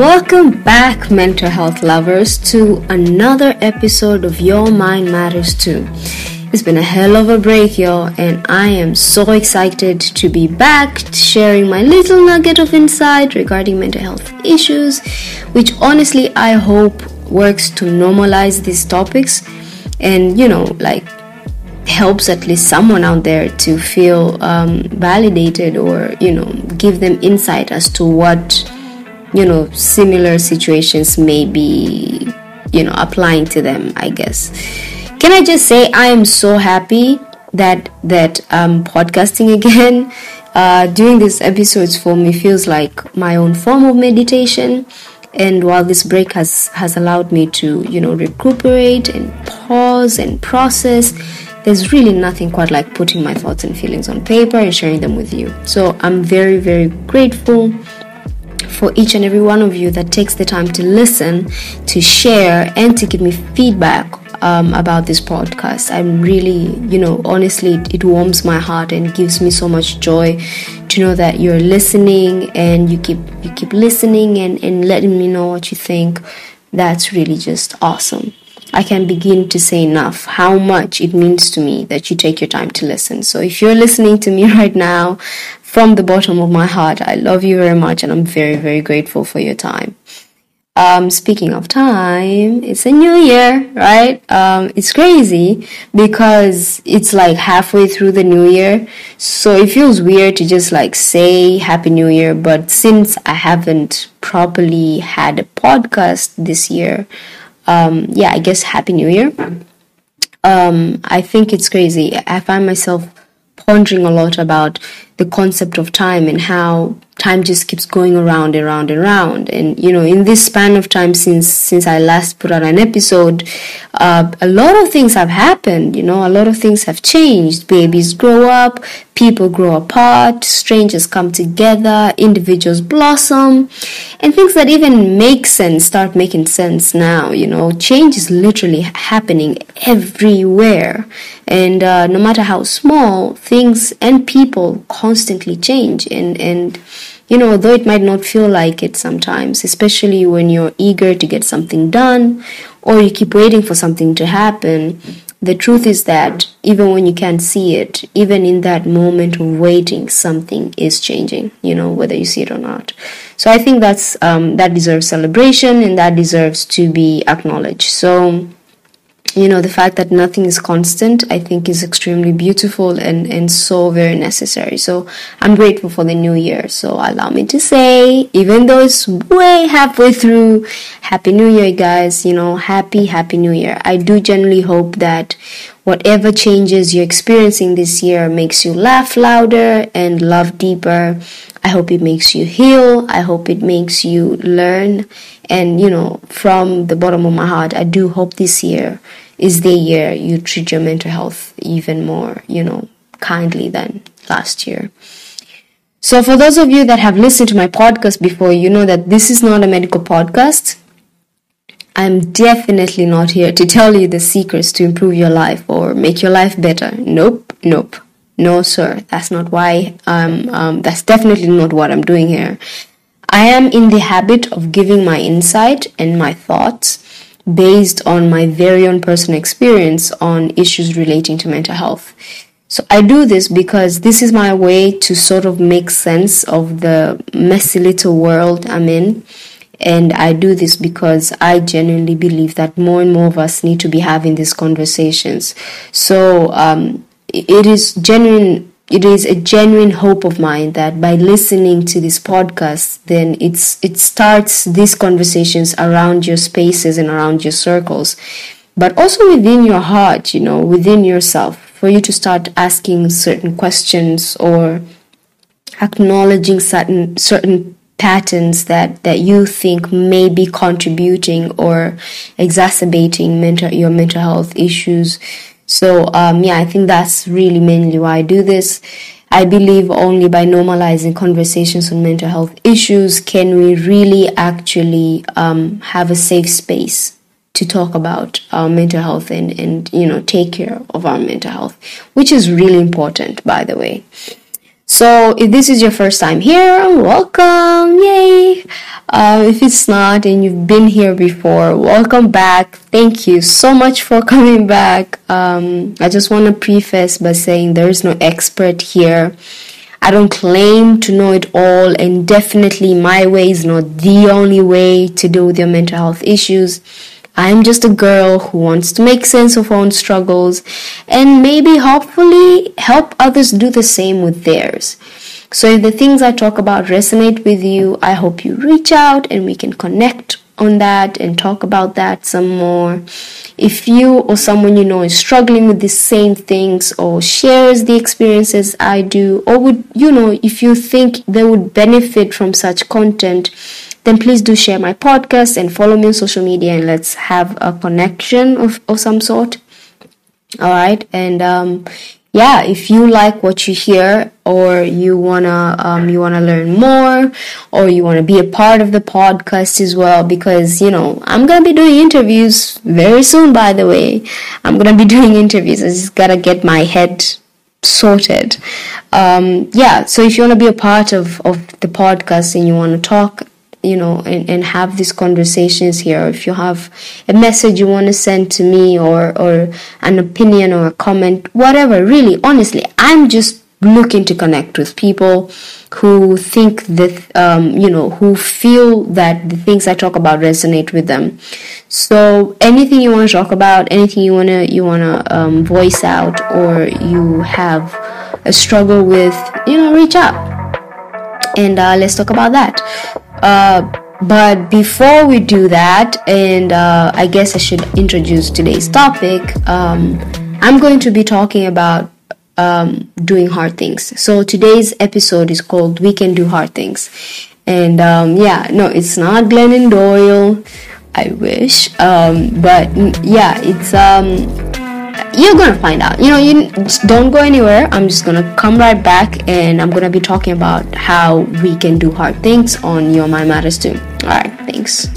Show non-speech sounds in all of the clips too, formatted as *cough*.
Welcome back, mental health lovers, to another episode of Your Mind Matters Too. It's been a hell of a break, y'all, and I am so excited to be back sharing my little nugget of insight regarding mental health issues, which honestly I hope works to normalize these topics and, you know, like helps at least someone out there to feel um, validated or, you know, give them insight as to what you know similar situations may be you know applying to them i guess. Can i just say i am so happy that that i'm podcasting *laughs* again. Uh, doing these episodes for me feels like my own form of meditation. And while this break has has allowed me to you know recuperate and pause and process there's really nothing quite like putting my thoughts and feelings on paper and sharing them with you. So i'm very very grateful for each and every one of you that takes the time to listen, to share, and to give me feedback um, about this podcast. I'm really, you know, honestly, it warms my heart and gives me so much joy to know that you're listening and you keep you keep listening and, and letting me know what you think. That's really just awesome. I can begin to say enough how much it means to me that you take your time to listen. So if you're listening to me *laughs* right now, from the bottom of my heart, I love you very much and I'm very, very grateful for your time. Um, speaking of time, it's a new year, right? Um, it's crazy because it's like halfway through the new year. So it feels weird to just like say Happy New Year. But since I haven't properly had a podcast this year, um, yeah, I guess Happy New Year. Um, I think it's crazy. I find myself pondering a lot about the concept of time and how time just keeps going around and around and around. And you know in this span of time since since i last put out an episode uh, a lot of things have happened you know a lot of things have changed. Babies grow up people grow apart strangers come together individuals blossom and things that even make sense start making sense now you know. Change is literally happening everywhere. And uh, no matter how small things and people constantly change. And and you know though it might not feel like it sometimes especially when you're eager to get something done or you keep waiting for something to happen the truth is that even when you can't see it even in that moment of waiting something is changing you know whether you see it or not. So i think that's um, that deserves celebration and that deserves to be acknowledged. So you know the fact that nothing is constant i think is extremely beautiful and and so very necessary. So i'm grateful for the new year. So allow me to say even though it's way halfway through happy new year guys. You know happy happy new year. I do genuinely hope that whatever changes you're experiencing this year makes you laugh louder and love deeper I hope it makes you heal. I hope it makes you learn. And, you know, from the bottom of my heart, I do hope this year is the year you treat your mental health even more, you know, kindly than last year. So, for those of you that have listened to my podcast before, you know that this is not a medical podcast. I'm definitely not here to tell you the secrets to improve your life or make your life better. Nope, nope. No, sir, that's not why. Um, um, that's definitely not what I'm doing here. I am in the habit of giving my insight and my thoughts based on my very own personal experience on issues relating to mental health. So I do this because this is my way to sort of make sense of the messy little world I'm in. And I do this because I genuinely believe that more and more of us need to be having these conversations. So um, it is genuine it is a genuine hope of mine that by listening to this podcast then it's it starts these conversations around your spaces and around your circles but also within your heart you know within yourself for you to start asking certain questions or acknowledging certain certain patterns that that you think may be contributing or exacerbating mental your mental health issues so, um, yeah, I think that's really mainly why I do this. I believe only by normalizing conversations on mental health issues can we really actually um, have a safe space to talk about our mental health and, and you know take care of our mental health, which is really important, by the way. So, if this is your first time here, welcome! Yay! Uh, if it's not and you've been here before, welcome back. Thank you so much for *laughs* coming back. Um, I just want to preface by saying there is no expert here. I don't claim to know it all, and definitely my way is not the only way to deal with your mental health issues. I'm just a girl who wants to make sense of her own struggles and maybe hopefully help others do the same with theirs. So if the things I talk about resonate with you, I hope you reach out and we can connect on that and talk about that some more. If you or someone you know is struggling with the same things or shares the experiences I do, or would, you know, if you think they would benefit from such content, then please do share my podcast and follow me on social media and let's have a connection of, of some sort. All right. And, um, yeah, if you like what you hear or you wanna um, you wanna learn more or you wanna be a part of the podcast as well, because you know I'm gonna be doing interviews very soon. By the way, I'm gonna be *laughs* doing interviews. I just gotta get my head sorted. Um, yeah, so if you wanna be a part of of the podcast and you wanna talk you know and, and have these conversations here. If you have a message you want to send to me or or an opinion or a comment whatever really honestly i'm just looking to connect with people who think that um, you know who feel that the things i talk about resonate with them. So anything you want to talk about anything you want to you want to um, voice out or you have a struggle with you know reach out. And uh, let's talk about that but before we do that, and uh, I guess I should introduce today's topic, um, I'm going to be talking about um, doing hard things. So today's episode is called We Can Do Hard Things. And um, yeah, no, it's not Glennon Doyle. I wish. Um, but yeah, it's um, you're gonna find out. You know, you don't go anywhere. I'm just gonna come right back and I'm gonna be talking about how we can do hard things on Your Mind Matters too. Alright, thanks.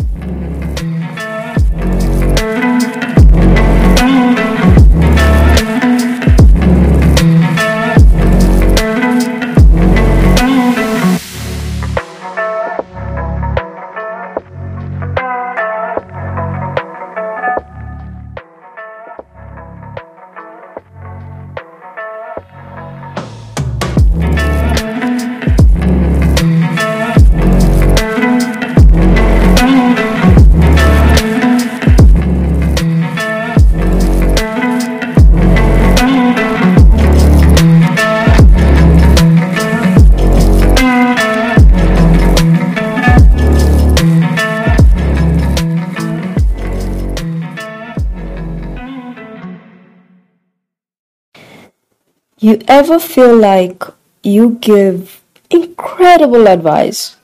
You ever feel like you give incredible advice?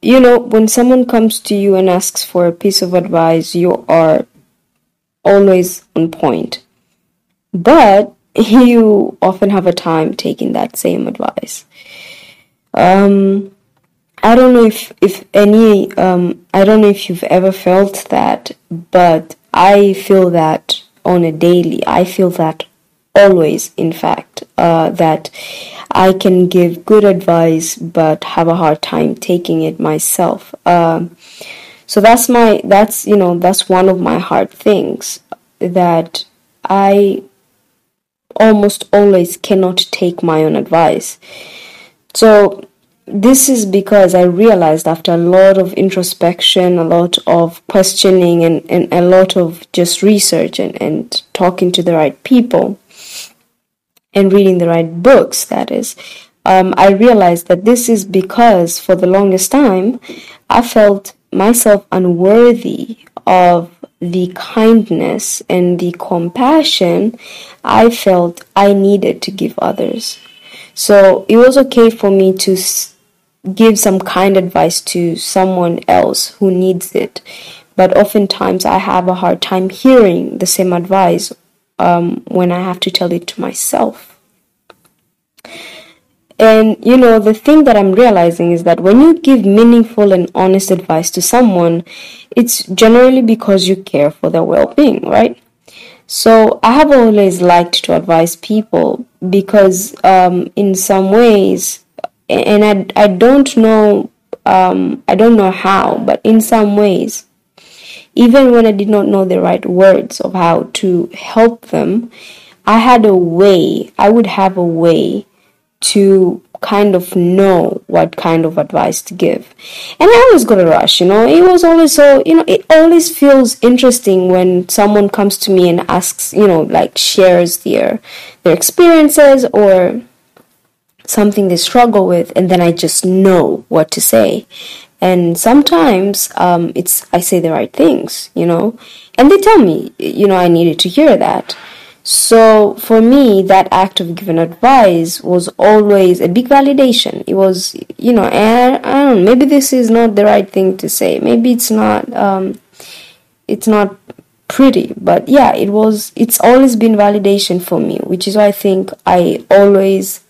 You know, when someone comes to you and asks for a piece of advice, you are always on point. But *laughs* you often have a time taking that same advice. Um, I don't know if, if any, um, I don't know if you've ever felt that, but I feel that on a daily. I feel that always, in fact, uh, that I can give good advice but have a hard time taking it myself. Um, so that's my that's you know that's one of my hard things that I almost always cannot take my own advice. So this is because I realized after a lot of introspection, a lot of questioning, and, and a lot of just research and, and talking to the right people and reading the right books, that is, um, I realized that this is because for the longest time I felt myself unworthy of the kindness and the compassion I felt I needed to give others. So it was okay for me to give some kind advice to someone else who needs it. But oftentimes I have a hard time hearing the same advice um, when I have to tell it to myself. And you know, the thing that I'm realizing is that when you give meaningful and honest advice to someone, it's generally because you care for their well being, right? So I have always liked to advise people because, um, in some ways, and I, I don't know um, I don't know how, but in some ways, even when I did not know the right words of how to help them, I had a way, I would have a way to kind of know what kind of advice to give. And I always got a rush, you know. It was always so, you know, it always feels interesting when someone comes to me and asks, you know, like shares their their experiences or something they struggle with and then I just know what to say. And sometimes um, it's I say the right things, you know, and they tell me, you know, I needed to hear that. So for me, that act of giving advice was always a big validation. It was, you know, and I don't know, maybe this is not the right thing to say. Maybe it's not, um, it's not pretty, but yeah, it was. It's always been validation for me, which is why I think I always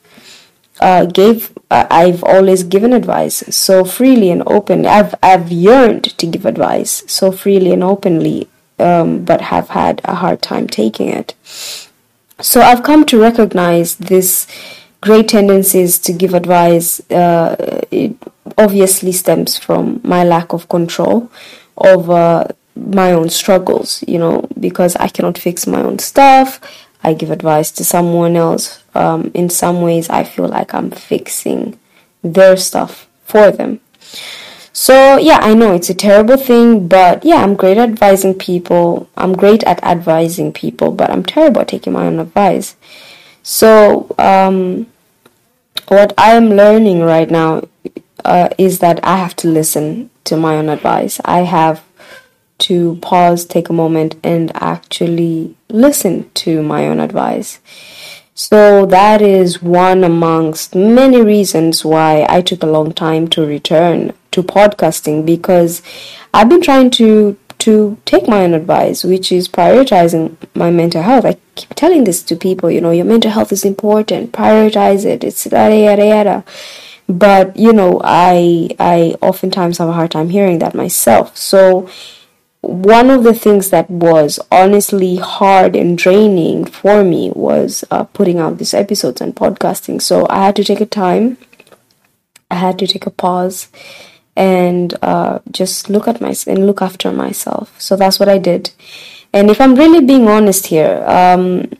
uh, gave. Uh, I've always given advice so freely and openly. I've I've yearned to give advice so freely and openly um, but have had a hard time taking it. So I've come to recognize this great tendencies to give advice. Uh, it obviously stems from my lack of control over my own struggles, you know, because I cannot fix my own stuff. I give advice to someone else. Um, in some ways, I feel like I'm fixing their stuff for them. So, yeah, I know it's a terrible thing, but yeah, I'm great at advising people. I'm great at advising people, but I'm terrible at taking my own advice. So, um, what I am learning right now uh, is that I have to listen to my own advice. I have to pause, take a moment, and actually listen to my own advice. So that is one amongst many reasons why I took a long time to return to podcasting because I've been trying to to take my own advice, which is prioritizing my mental health. I keep telling this to people, you know, your mental health is important. Prioritize it. It's yada yada yada. But you know, I I oftentimes have a hard time hearing that myself. So one of the things that was honestly hard and draining for me was uh, putting out these episodes and podcasting. So I had to take a time, I had to take a pause, and uh, just look at myself and look after myself. So that's what I did. And if I'm really being honest here, um,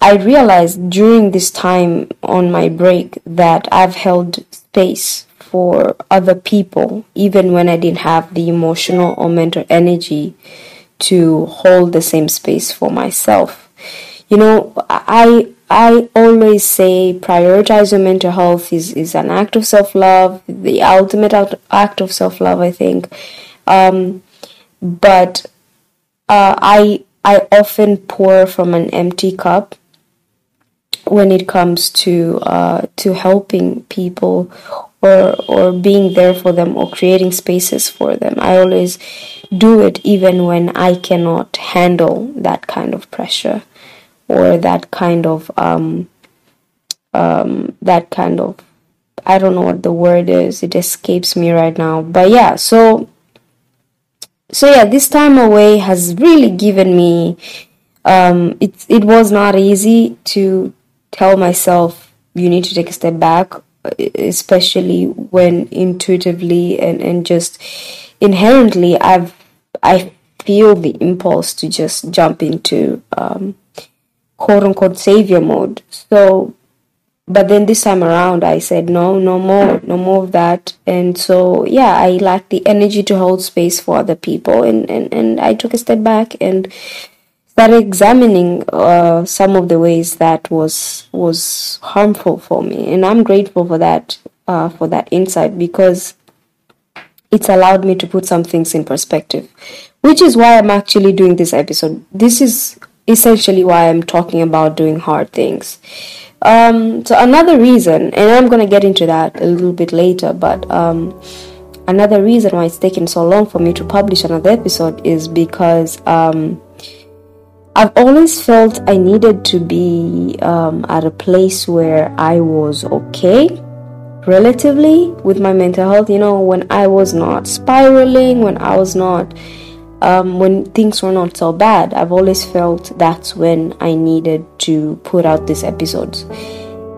I realized during this time on my break that I've held space for other people, even when I didn't have the emotional or mental energy to hold the same space for myself. You know, I I always say prioritize your mental health is, is an act of self love, the ultimate act of self love, I think. Um, but uh, I I often pour from an empty cup when it comes to uh, to helping people or or being there for them or creating spaces for them. I always do it even when I cannot handle that kind of pressure or that kind of um, um, that kind of I don't know what the word is. It escapes me right now. But yeah, so so yeah, this time away has really given me um, it it was not easy to tell myself you need to take a step back especially when intuitively and, and just inherently I've I feel the impulse to just jump into um, quote unquote savior mode. So but then this time around I said no, no more, no more of that. And so yeah, I lacked the energy to hold space for other people and, and, and I took a step back and started examining uh, some of the ways that was was harmful for me, and I'm grateful for that uh, for that insight because it's allowed me to put some things in perspective, which is why I'm actually doing this episode. This is essentially why I'm talking about doing hard things. Um, so another reason, and I'm gonna get into that a little bit later, but um, another reason why it's taken so long for me to publish another episode is because um, I've always felt I needed to be um, at a place where I was okay, relatively, with my mental health. You know, when I was not spiraling, when I was not, um, when things were not so bad, I've always felt that's when I needed to put out these episodes.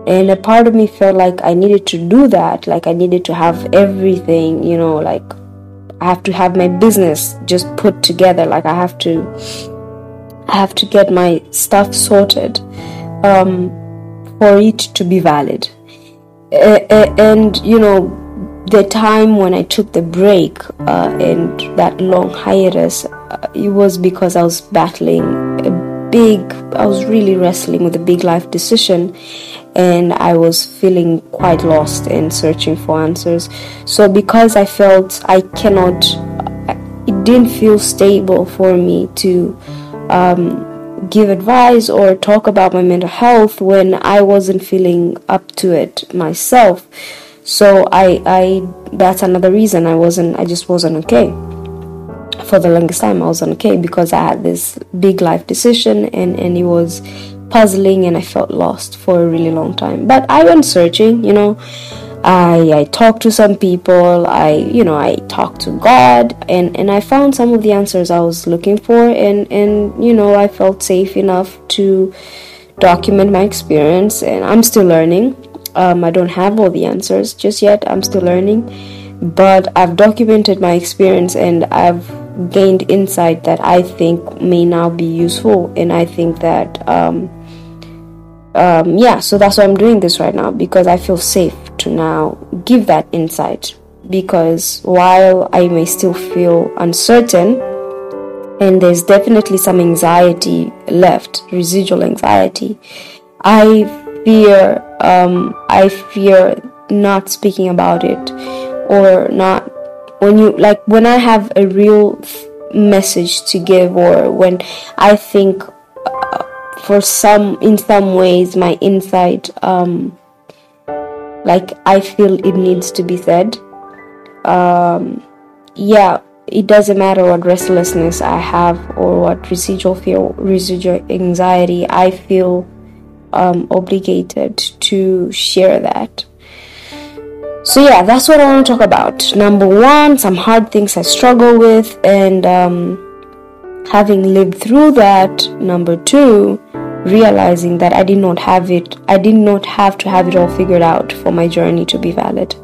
and a part of me felt like I needed to do that, like I needed to have everything, you know, like I have to have my business just put together, like I have to I have to get my stuff sorted um, for it to be valid. and you know, the time when I took the break uh, and that long hiatus, uh, it was because I was battling a big, I was really wrestling with a big life decision and I was feeling quite lost and searching for answers. So, because I felt I cannot, it didn't feel stable for me to um, give advice or talk about my mental health when I wasn't feeling up to it myself. So i i that's another reason i wasn't i just wasn't okay. For the longest time i wasn't okay because i had this big life decision and and it was puzzling and i felt lost for a really long time. But i went searching you know I, I talked to some people i you know i talked to god and and i found some of the answers i was looking for and and you know i felt safe enough to document my experience and i'm still learning um, I don't have all the answers just yet. I'm still learning, but I've documented my experience and I've gained insight that I think may now be useful. And I think that, um, um, yeah, so that's why I'm doing this right now because I feel safe to now give that insight. Because while I may still feel uncertain, and there's definitely some anxiety left, residual anxiety, I fear um, i fear not speaking about it or not when you like when i have a real message to give or when i think uh, for some in some ways my insight um, like i feel it needs to be said um, yeah it doesn't matter what restlessness i have or what residual fear residual anxiety i feel um, obligated to share that. So, yeah, that's what I want to talk about. Number one, some hard things I struggle with, and um, having lived through that. Number two, realizing that I did not have it, I did not have to have it all figured out for my journey to be valid.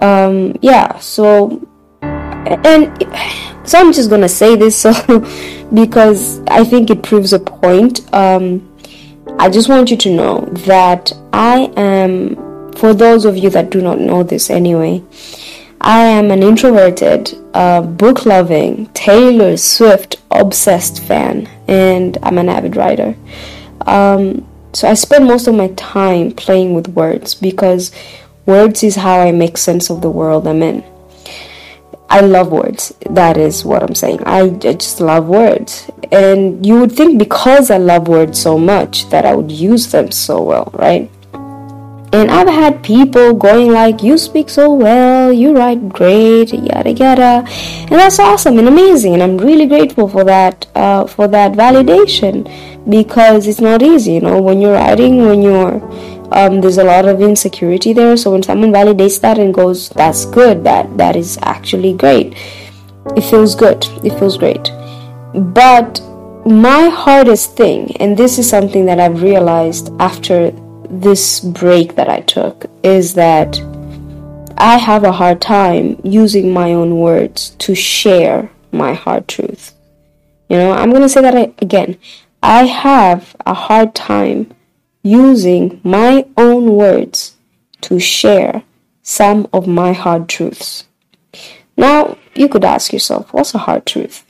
Um, yeah, so, and so I'm just gonna say this so *laughs* because I think it proves a point. Um, I just want you to know that I am, for those of you that do not know this anyway, I am an introverted, uh, book loving, Taylor Swift obsessed fan, and I'm an avid writer. Um, so I spend most of my time playing with words because words is how I make sense of the world I'm in. I love words. That is what I'm saying. I, I just love words. And you would think because I love words so much that I would use them so well, right? And I've had people going like, "You speak so well, you write great, yada yada," and that's awesome and amazing. And I'm really grateful for that, uh, for that validation, because it's not easy, you know, when you're writing, when you're um, there's a lot of insecurity there. So when someone validates that and goes, "That's good," that that is actually great. It feels good. It feels great. But my hardest thing, and this is something that I've realized after this break that I took, is that I have a hard time using my own words to share my hard truth. You know, I'm going to say that again. I have a hard time using my own words to share some of my hard truths. Now, you could ask yourself, what's a hard truth?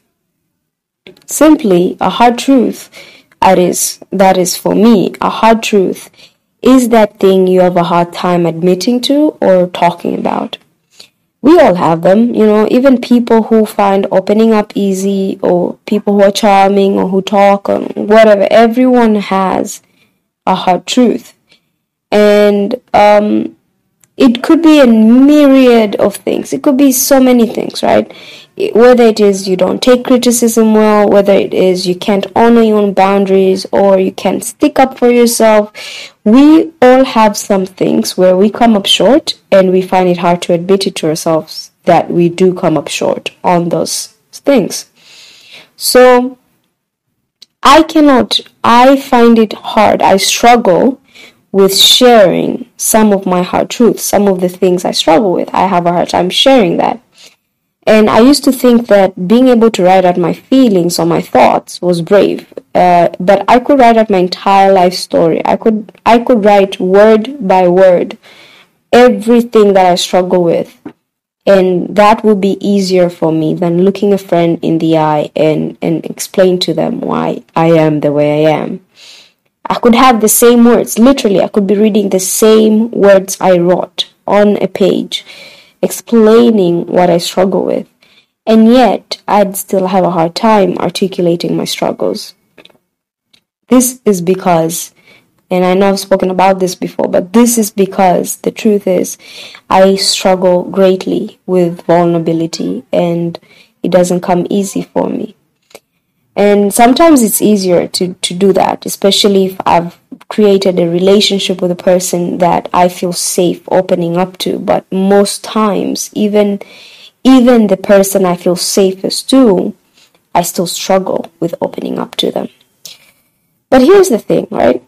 Simply, a hard truth that is, that is for me, a hard truth is that thing you have a hard time admitting to or talking about. We all have them, you know, even people who find opening up easy or people who are charming or who talk or whatever, everyone has a hard truth. And um, it could be a myriad of things. It could be so many things, right? Whether it is you don't take criticism well, whether it is you can't honor your own boundaries, or you can't stick up for yourself. We all have some things where we come up short and we find it hard to admit it to ourselves that we do come up short on those things. So, I cannot, I find it hard, I struggle with sharing some of my hard truths, some of the things I struggle with. I have a hard time sharing that. And I used to think that being able to write out my feelings or my thoughts was brave. Uh, but I could write out my entire life story. I could I could write word by word everything that I struggle with. And that would be easier for me than looking a friend in the eye and, and explain to them why I am the way I am. I could have the same words, literally, I could be reading the same words I wrote on a page, explaining what I struggle with, and yet I'd still have a hard time articulating my struggles. This is because, and I know I've spoken about this before, but this is because the truth is I struggle greatly with vulnerability and it doesn't come easy for me. And sometimes it's easier to, to do that, especially if I've created a relationship with a person that I feel safe opening up to. But most times, even even the person I feel safest to, I still struggle with opening up to them. But here's the thing, right?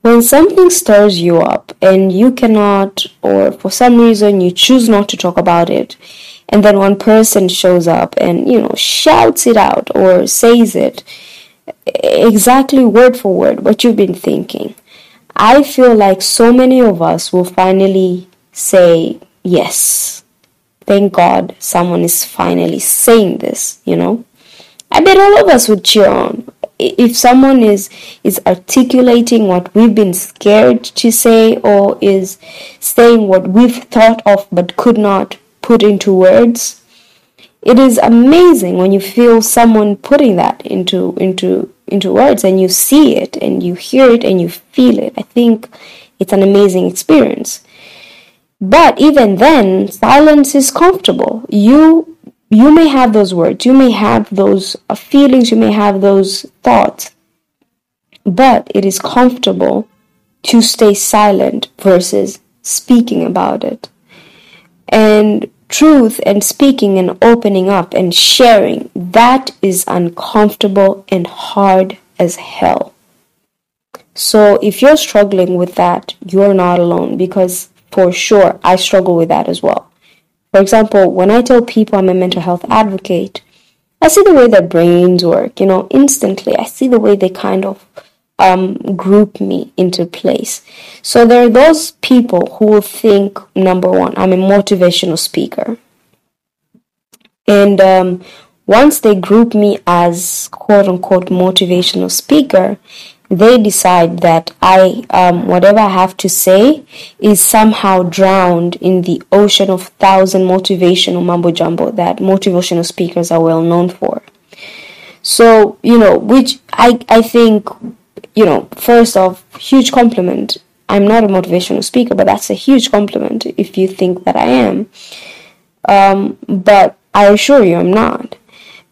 When something stirs you up and you cannot, or for some reason you choose not to talk about it, and then one person shows up and you know shouts it out or says it exactly word for word what you've been thinking. I feel like so many of us will finally say yes. Thank god someone is finally saying this you know? I bet all of us would cheer on. If someone is is articulating what we've been scared to say or is saying what we've thought of but could not put into words. It is amazing when you feel someone putting that into into into words and you see it and you hear it and you feel it. I think it's an amazing experience. But even then, silence is comfortable. You you may have those words, you may have those uh, feelings, you may have those thoughts, but it is comfortable to stay silent versus speaking about it. And truth and speaking and opening up and sharing, that is uncomfortable and hard as hell. So if you're struggling with that, you're not alone because for sure I struggle with that as well. For example, when I tell people I'm a mental health advocate, I see the way their brains work, you know, instantly. I see the way they kind of um, group me into place. So there are those people who will think, number one, I'm a motivational speaker. And um, once they group me as quote unquote motivational speaker, they decide that I, um, whatever I have to say, is somehow drowned in the ocean of thousand motivational mumbo jumbo that motivational speakers are well known for. So, you know, which I, I think you know, first off, huge compliment. I'm not a motivational speaker, but that's a huge compliment if you think that I am. Um, but I assure you, I'm not.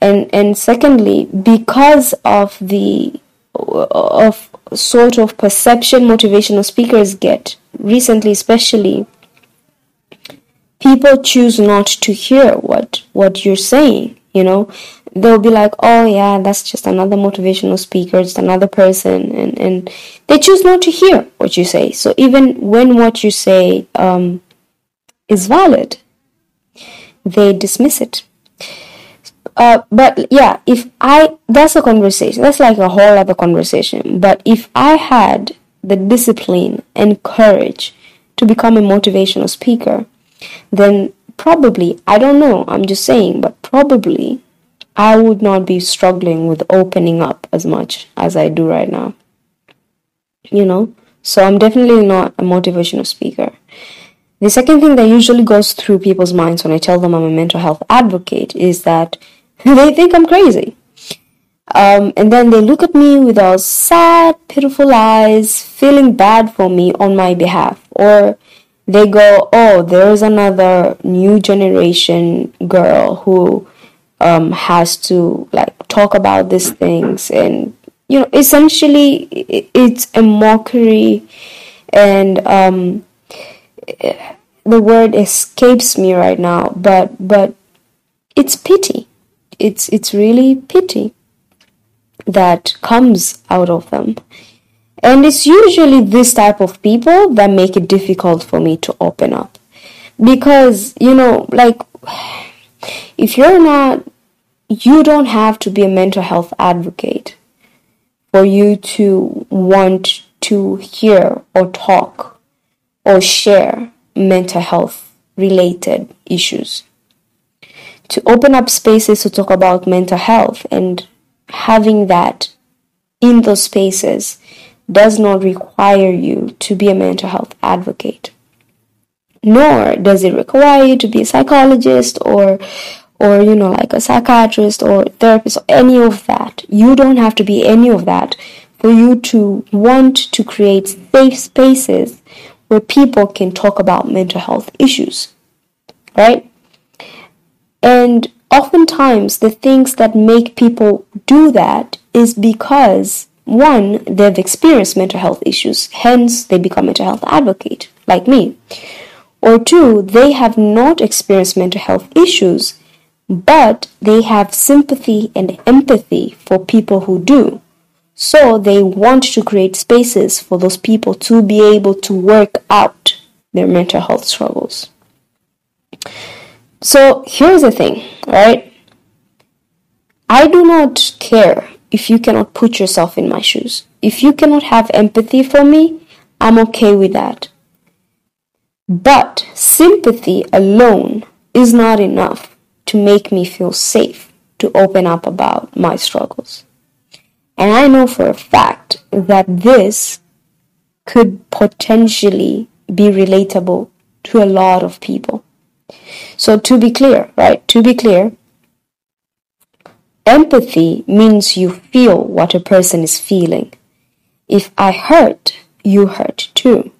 And and secondly, because of the of sort of perception motivational speakers get recently, especially, people choose not to hear what what you're saying. You know, they'll be like, oh yeah, that's just another motivational speaker, just another person, and and they choose not to hear what you say. So even when what you say um, is valid, they dismiss it. Uh, but yeah, if I that's a conversation. That's like a whole other conversation. But if I had the discipline and courage to become a motivational speaker, then probably I don't know. I'm just saying, but probably I would not be struggling with opening up as much as I do right now. You know? So I'm definitely not a motivational speaker. The second thing that usually goes through people's minds when I tell them I'm a mental health advocate is that *laughs* they think I'm crazy. Um, and then they look at me with those sad, pitiful eyes, feeling bad for me on my behalf. Or they go, oh, there's another new generation girl who um, has to like talk about these things. And you know essentially it's a mockery. And um, the word escapes me right now but but it's pity. It's it's really pity that comes out of them. And it's usually this type of people that make it difficult for me to open up. Because, you know, like, if you're not, you don't have to be a mental health advocate for you to want to hear or talk or share mental health related issues. To open up spaces to talk about mental health and having that in those spaces does not require you to be a mental health advocate. Nor does it require you to be a psychologist or or you know like a psychiatrist or therapist or any of that. You don't have to be any of that for you to want to create safe spaces where people can talk about mental health issues. Right? And oftentimes the things that make people do that is because one, they've experienced mental health issues, hence they become mental health advocate, like me. Or two, they have not experienced mental health issues, but they have sympathy and empathy for people who do. So they want to create spaces for those people to be able to work out their mental health struggles. So here's the thing, right? I do not care if you cannot put yourself in my shoes. If you cannot have empathy for me, I'm okay with that. But sympathy alone is not enough to make me feel safe to open up about my struggles. And I know for a fact that this could potentially be relatable to a lot of people. So, to be clear, right? To be clear, Empathy means you feel what a person is feeling. If I hurt, you hurt too.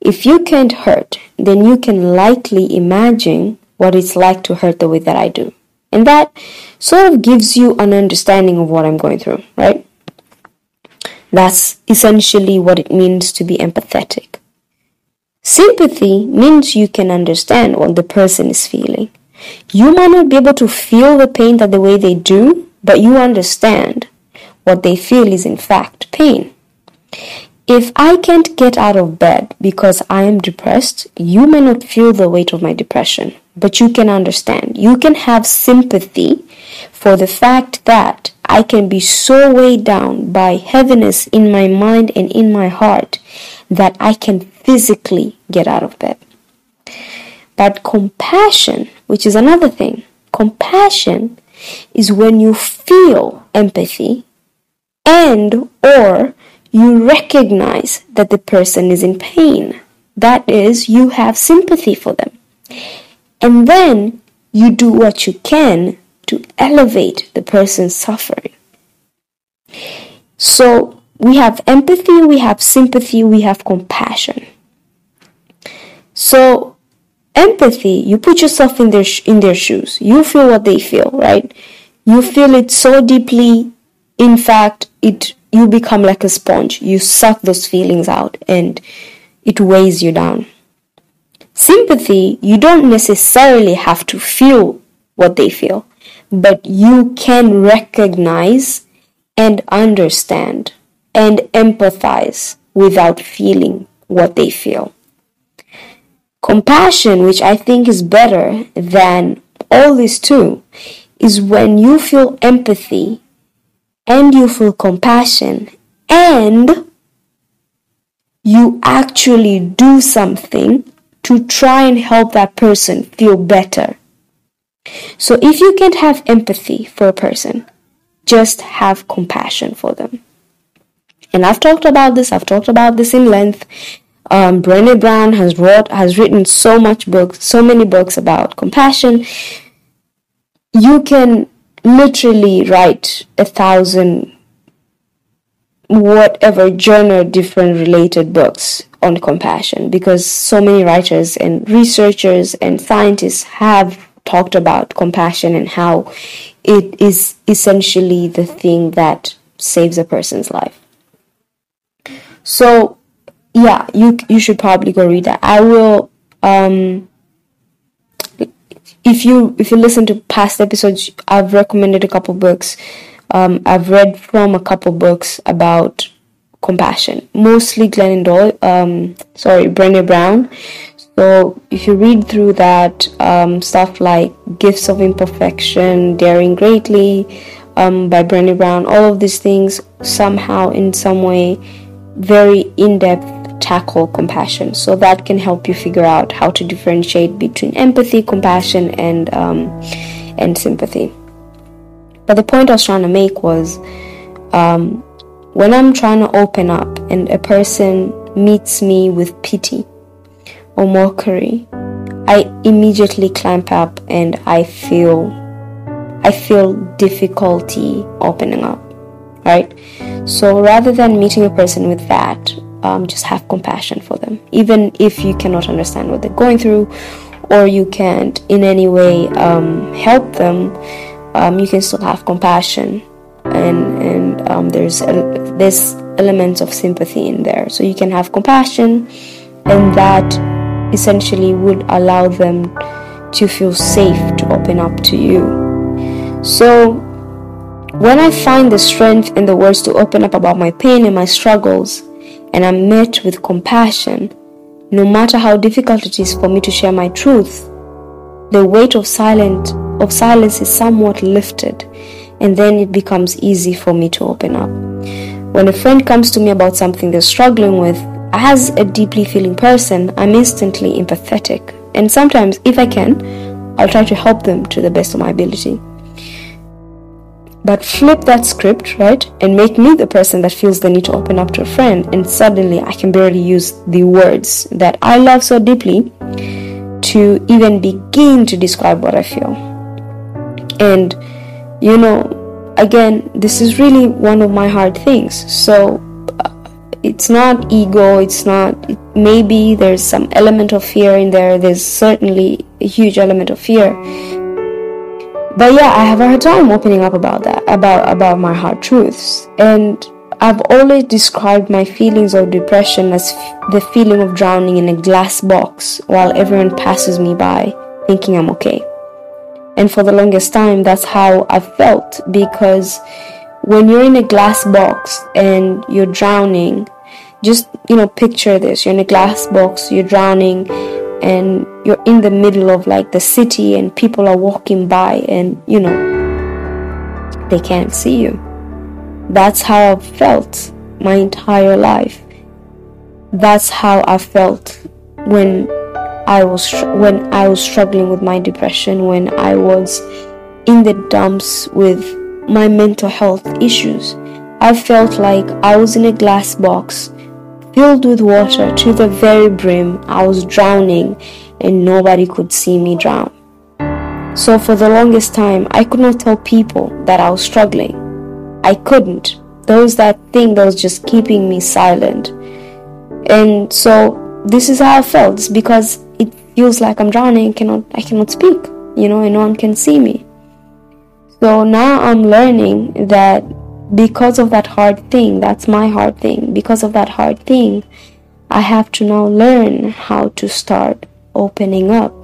If you can't hurt, then you can likely imagine what it's like to hurt the way that I do. And that sort of gives you an understanding of what I'm going through, right? That's essentially what it means to be empathetic. Sympathy means you can understand what the person is feeling. You might not be able to feel the pain that the way they do, but you understand what they feel is in fact pain. If I can't get out of bed because I am depressed, you may not feel the weight of my depression, but you can understand. You can have sympathy for the fact that I can be so weighed down by heaviness in my mind and in my heart that I can physically get out of bed. But compassion, which is another thing, compassion is when you feel empathy and or you recognize that the person is in pain. That is, you have sympathy for them. And then you do what you can to elevate the person's suffering. So we have empathy, we have sympathy, we have compassion. So empathy you put yourself in their in their shoes you feel what they feel right you feel it so deeply in fact it you become like a sponge. You suck those feelings out and it weighs you down. Sympathy you don't necessarily have to feel what they feel but you can recognize and understand and empathize without feeling what they feel. Compassion, which I think is better than all these two, is when you feel empathy and you feel compassion and you actually do something to try and help that person feel better. So if you can't have empathy for a person, just have compassion for them. And I've talked about this, I've talked about this in length um, Brené Brown has wrote has written so much books, so many books about compassion. You can literally write a thousand whatever genre different related books on compassion because so many writers and researchers and scientists have talked about compassion and how it is essentially the thing that saves a person's life. So yeah, you you should probably go read that. I will um if you if you listen to past episodes, I've recommended a couple books. Um, I've read from a couple books about compassion. Mostly Glennon Doyle, um, sorry, Brené Brown. So if you read through that um, stuff like Gifts of Imperfection, Daring Greatly um, by Brené Brown, all of these things somehow in some way very in-depth tackle compassion. So that can help you figure out how to differentiate between empathy, compassion, and um, and sympathy. But the point I was trying to make was um, when I'm trying to open up and a person meets me with pity or mockery, I immediately clamp up and I feel I feel difficulty opening up. Right? So rather than meeting a person with that, um, just have compassion for them. Even if you cannot understand what they're going through or you can't in any way um, help them, um, you can still have compassion. And and um, there's a, this element of sympathy in there. So you can have compassion and that essentially would allow them to feel safe to open up to you. So when i find the strength in the words to open up about my pain and my struggles and i'm met with compassion no matter how difficult it is for me to share my truth the weight of silent of silence is somewhat lifted and then it becomes easy for me to open up. When a friend comes to me about something they're struggling with, as a deeply feeling person, I'm instantly empathetic. And sometimes, if I can, I'll try to help them to the best of my ability. But flip that script, right, and make me the person that feels the need to open up to a friend, and suddenly I can barely use the words that I love so deeply to even begin to describe what I feel. And you know, again, this is really one of my hard things. So uh, it's not ego, it's not, maybe there's some element of fear in there. There's certainly a huge element of fear. But yeah, I have a hard time opening up about that, about, about my hard truths. And I've always described my feelings of depression as f- the feeling of drowning in a glass box while everyone passes me by thinking I'm okay. And for the longest time, that's how I felt because when you're in a glass box and you're drowning, just, you know, picture this you're in a glass box, you're drowning, and you're in the middle of like the city, and people are walking by, and, you know, they can't see you. That's how I've felt my entire life. That's how I felt when I was when I was struggling with my depression, when I was in the dumps with my mental health issues. I felt like I was in a glass box filled with water to the very brim. I was drowning and nobody could see me drown. So for the longest time, I could not tell people that I was struggling. I couldn't. There was that thing that was just keeping me silent. And so this is how I felt. Because it feels like I'm drowning. Cannot I cannot speak. You know, and no one can see me. So now I'm learning that because of that hard thing, that's my hard thing. Because of that hard thing, I have to now learn how to start opening up.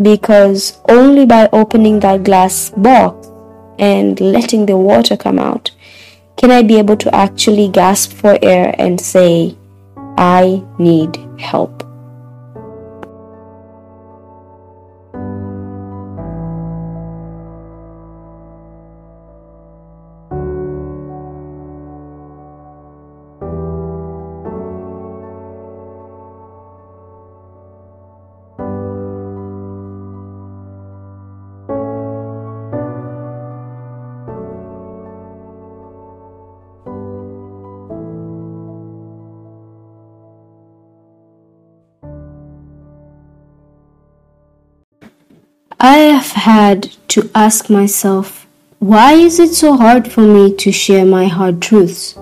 Because only by opening that glass box and letting the water come out can I be able to actually gasp for air and say, I need help. Have had to ask myself, why is it so hard for me to share my hard truths?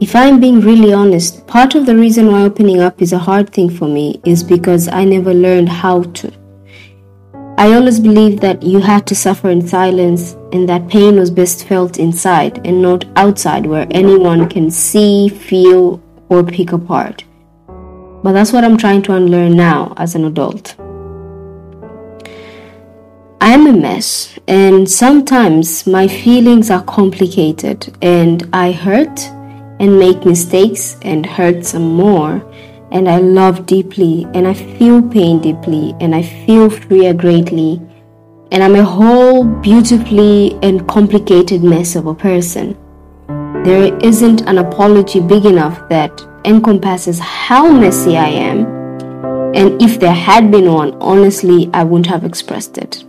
If I'm being really honest, part of the reason why opening up is a hard thing for me is because I never learned how to. I always believed that you had to suffer in silence and that pain was best felt inside and not outside where anyone can see, feel, or pick apart. But that's what I'm trying to unlearn now as an adult. I'm a mess, and sometimes my feelings are complicated and I hurt and make mistakes and hurt some more. And I love deeply and I feel pain deeply and I feel fear greatly. And I'm a whole beautifully and complicated mess of a person. There isn't an apology big enough that encompasses how messy I am. And if there had been one, honestly, I wouldn't have expressed it.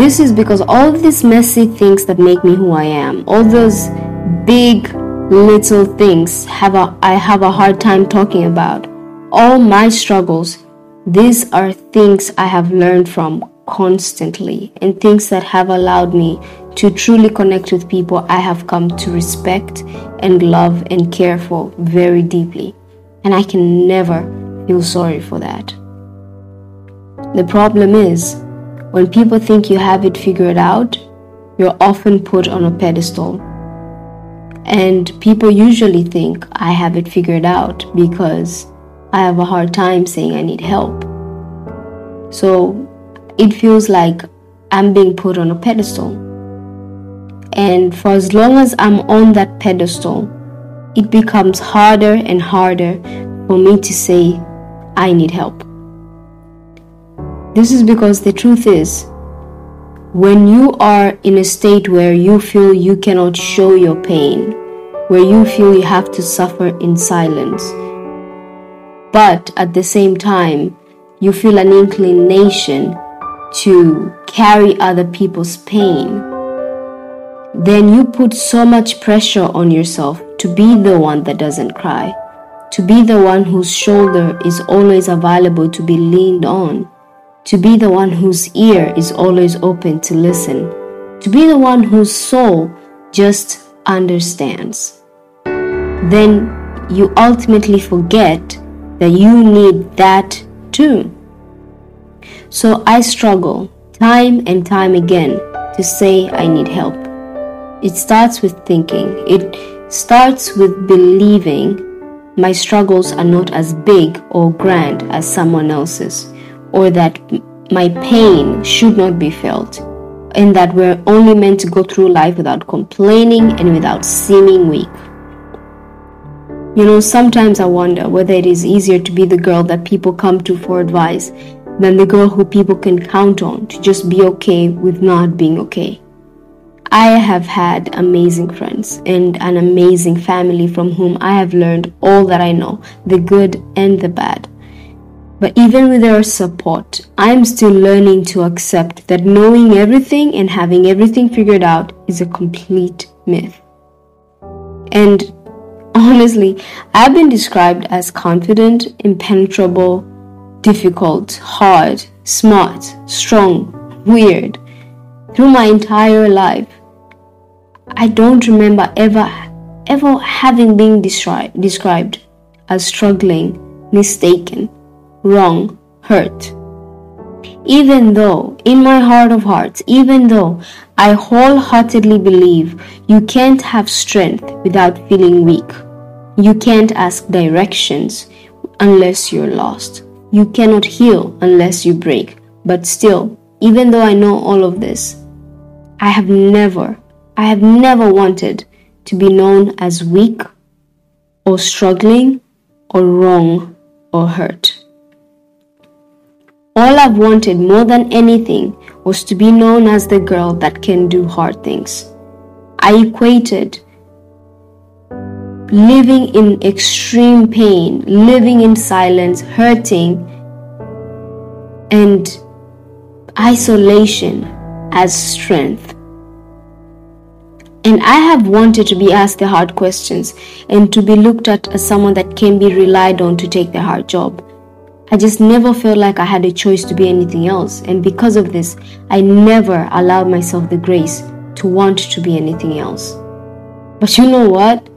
This is because all these messy things that make me who I am, all those big little things have a, I have a hard time talking about. All my struggles, these are things I have learned from constantly and things that have allowed me to truly connect with people I have come to respect and love and care for very deeply. And I can never feel sorry for that. The problem is, when people think you have it figured out, you're often put on a pedestal. And people usually think I have it figured out because I have a hard time saying I need help. So it feels like I'm being put on a pedestal. And for as long as I'm on that pedestal, it becomes harder and harder for me to say, I need help. This is because the truth is, when you are in a state where you feel you cannot show your pain, where you feel you have to suffer in silence, but at the same time, you feel an inclination to carry other people's pain, then you put so much pressure on yourself to be the one that doesn't cry, to be the one whose shoulder is always available to be leaned on to be the one whose ear is always open to listen, to be the one whose soul just understands. Then you ultimately forget that you need that too. So I struggle time and time again to say I need help. It starts with thinking, it starts with believing my struggles are not as big or grand as someone else's or that my pain should not be felt, and that we're only meant to go through life without complaining and without seeming weak. You know, sometimes I wonder whether it is easier to be the girl that people come to for advice than the girl who people can count on to just be okay with not being okay. I have had amazing friends and an amazing family from whom I have learned all that I know, the good and the bad. But even with their support, I'm still learning to accept that knowing everything and having everything figured out is a complete myth. And honestly, I've been described as confident, impenetrable, difficult, hard, smart, strong, weird through my entire life. I don't remember ever ever having been descri- described as struggling, mistaken, wrong, hurt. Even though, in my heart of hearts, even though I wholeheartedly believe you can't have strength without feeling weak, you can't ask directions unless you're lost, you cannot heal unless you break. But still, even though I know all of this, I have never, I have never wanted to be known as weak or struggling or wrong or hurt. All I've wanted more than anything was to be known as the girl that can do hard things. I equated living in extreme pain, living in silence, hurting, and isolation as strength. And I have wanted to be asked the hard questions and to be looked at as someone that can be relied on to take the hard job. I just never felt like I had a choice to be anything else. And because of this, I never allowed myself the grace to want to be anything else. But you know what?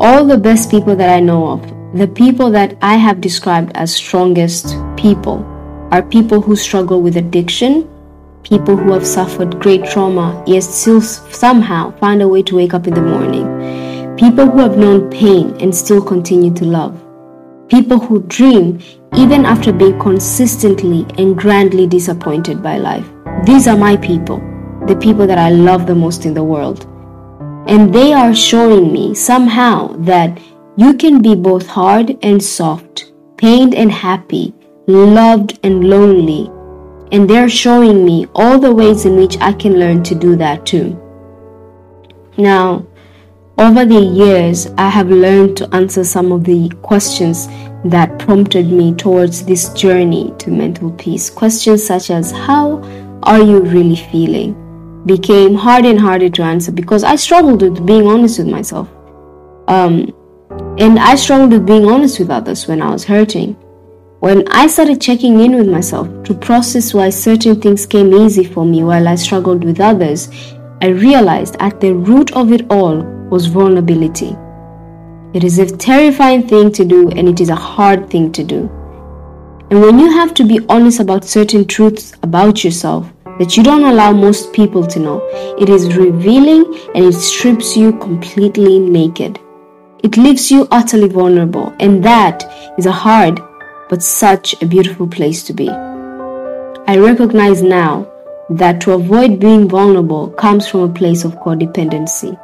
All the best people that I know of, the people that I have described as strongest people, are people who struggle with addiction, people who have suffered great trauma, yet still somehow find a way to wake up in the morning, people who have known pain and still continue to love, people who dream even after being consistently and grandly disappointed by life. These are my people, the people that I love the most in the world. And they are showing me somehow that you can be both hard and soft, pained and happy, loved and lonely. And they're showing me all the ways in which I can learn to do that too. Now, over the years, I have learned to answer some of the questions that prompted me towards this journey to mental peace. Questions such as, How are you really feeling? became harder and harder to answer because I struggled with being honest with myself. Um, and I struggled with being honest with others when I was hurting. When I started checking in with myself to process why certain things came easy for me while I struggled with others, I realized at the root of it all was vulnerability. It is a terrifying thing to do and it is a hard thing to do. And when you have to be honest about certain truths about yourself, that you don't allow most people to know. It is revealing and it strips you completely naked. It leaves you utterly vulnerable, and that is a hard but such a beautiful place to be. I recognize now that to avoid being vulnerable comes from a place of codependency.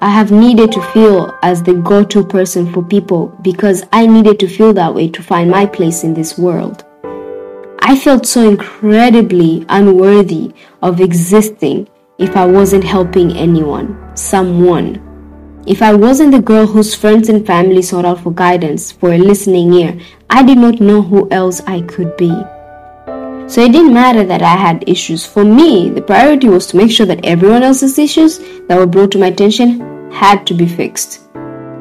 I have needed to feel as the go to person for people because I needed to feel that way to find my place in this world. I felt so incredibly unworthy of existing if I wasn't helping anyone, someone. If I wasn't the girl whose friends and family sought out for guidance, for a listening ear, I did not know who else I could be. So it didn't matter that I had issues. For me, the priority was to make sure that everyone else's issues that were brought to my attention had to be fixed.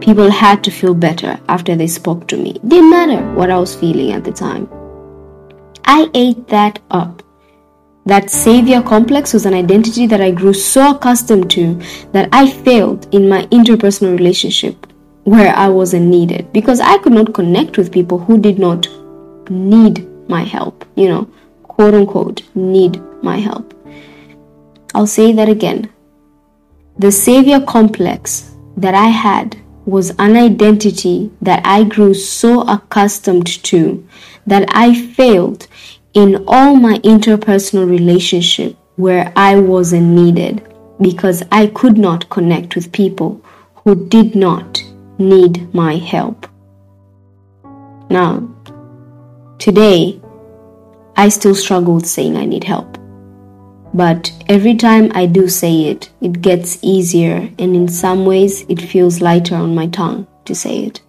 People had to feel better after they spoke to me. It didn't matter what I was feeling at the time. I ate that up. That savior complex was an identity that I grew so accustomed to that I failed in my interpersonal relationship where I wasn't needed because I could not connect with people who did not need my help, you know, quote unquote, need my help. I'll say that again. The savior complex that I had was an identity that I grew so accustomed to that I failed in all my interpersonal relationship where I wasn't needed because I could not connect with people who did not need my help. Now, today, I still struggle with saying I need help. But every time I do say it, it gets easier, and in some ways, it feels lighter on my tongue to say it.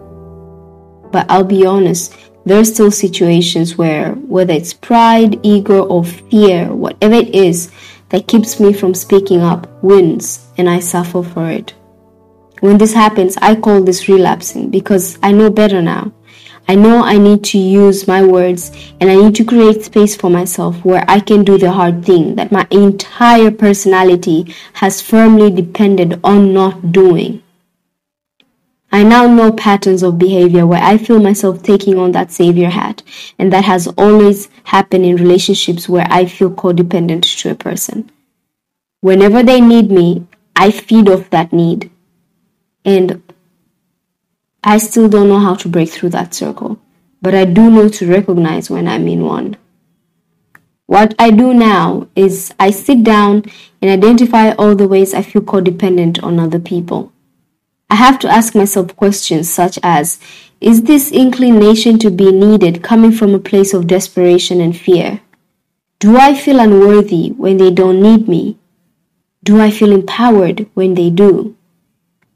But I'll be honest, there are still situations where, whether it's pride, ego, or fear, whatever it is that keeps me from speaking up, wins, and I suffer for it. When this happens, I call this relapsing because I know better now. I know I need to use my words and I need to create space for myself where I can do the hard thing that my entire personality has firmly depended on not doing. I now know patterns of behavior where I feel myself taking on that savior hat, and that has always happened in relationships where I feel codependent to a person. Whenever they need me, I feed off that need. And I still don't know how to break through that circle, but I do know to recognize when I'm in one. What I do now is I sit down and identify all the ways I feel codependent on other people. I have to ask myself questions such as Is this inclination to be needed coming from a place of desperation and fear? Do I feel unworthy when they don't need me? Do I feel empowered when they do?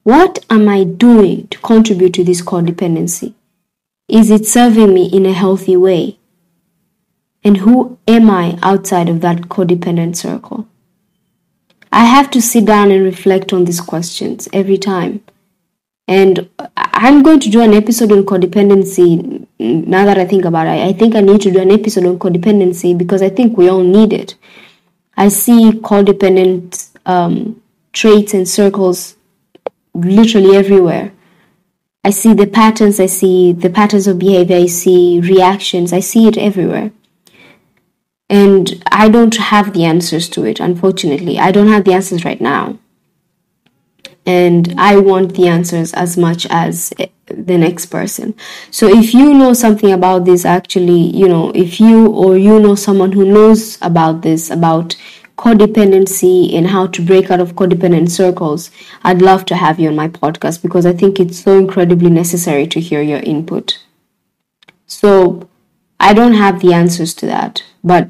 What am I doing to contribute to this codependency? Is it serving me in a healthy way? And who am I outside of that codependent circle? I have to sit down and reflect on these questions every time. And I'm going to do an episode on codependency now that I think about it. I think I need to do an episode on codependency because I think we all need it. I see codependent um, traits and circles literally everywhere. I see the patterns, I see the patterns of behavior, I see reactions, I see it everywhere. And I don't have the answers to it, unfortunately. I don't have the answers right now. And I want the answers as much as eh, the next person. So if you know something about this, actually, you know, if you or you know someone who knows about this, about codependency and how to break out of codependent circles, I'd love to have you on my podcast because I think it's so incredibly necessary to hear your input. So, I don't have the answers to that, but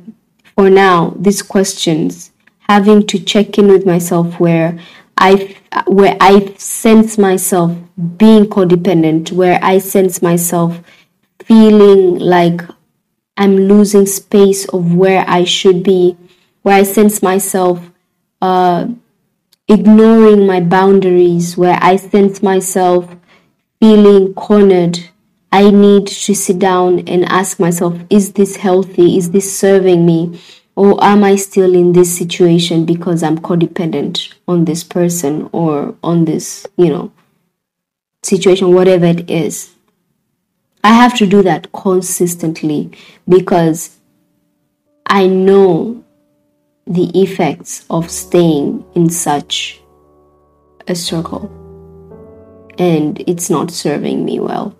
for now, these questions, having to check in with myself where I where I sense myself being codependent, where I sense myself feeling like I'm losing space of where I should be, where I sense myself uh, ignoring my boundaries, where I sense myself feeling cornered. I need to sit down and ask myself, is this healthy? Is this serving me? Or am I still in this situation because I'm codependent on this person or on this, you know, situation, whatever it is? I have to do that consistently because I know the effects of staying in such a circle and it's not serving me well.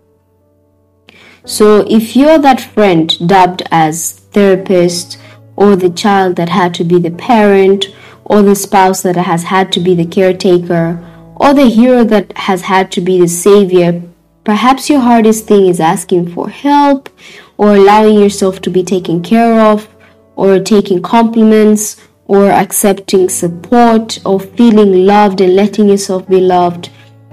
So, if you're that friend dubbed as therapist, or the child that had to be the parent, or the spouse that has had to be the caretaker, or the hero that has had to be the savior, Perhaps your hardest thing is asking for help or allowing yourself to be taken care of or taking compliments or accepting support or feeling loved and letting yourself be loved.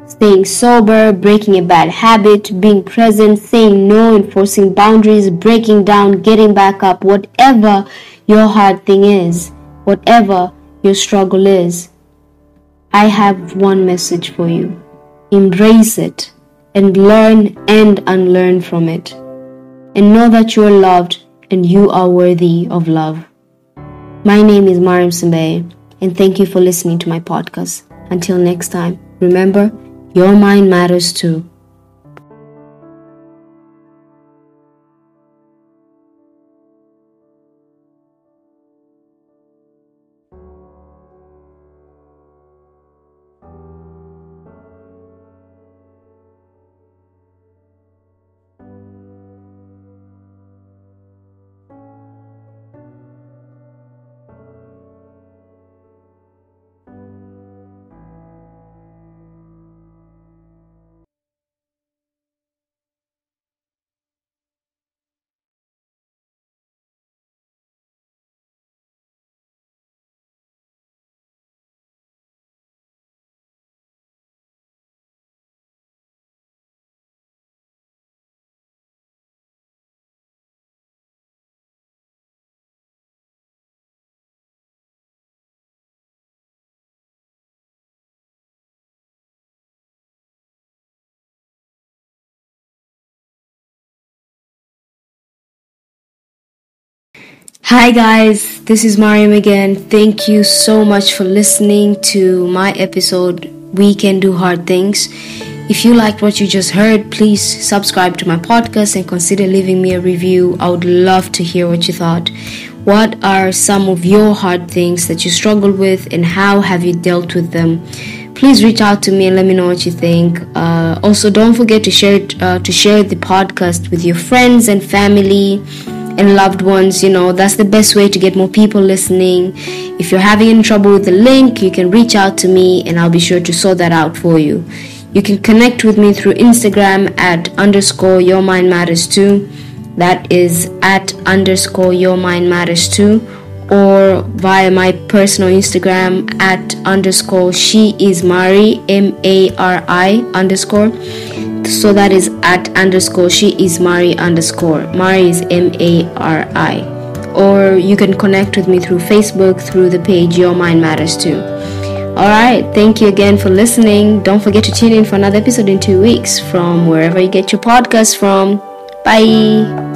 Staying sober, breaking a bad habit, being present, saying no, enforcing boundaries, breaking down, getting back up, whatever your hard thing is, whatever your struggle is. I have one message for you. Embrace it and learn and unlearn from it. And know that you are loved and you are worthy of love. My name is Mariam Simbe, and thank you for listening to my podcast. Until next time, remember, your mind matters too. Hi guys, this is Mariam again. Thank you so much for listening to my episode We Can Do Hard Things. If you liked what you just heard, please subscribe to my podcast and consider leaving me a review. I would love to hear what you thought. What are some of your hard things that you struggle with and how have you dealt with them? Please reach out to me and let me know what you think. Uh, also, don't forget to share it, uh, to share the podcast with your friends and family and loved ones. You know, that's the best way to get more people listening. If you're having any trouble with the link, you can reach out to me and I'll be sure to sort that out for you. You can connect with me through Instagram at underscore your mind matters too. That is at underscore your mind matters too. Or via my personal Instagram at underscore she is Mari M A R I underscore so that is at underscore she is Mari underscore. Mari is M A R I. Or you can connect with me through Facebook through the page Your Mind Matters Too. Alright, thank you again for listening. Don't forget to tune in for another episode in two weeks from wherever you get your podcast from. Bye.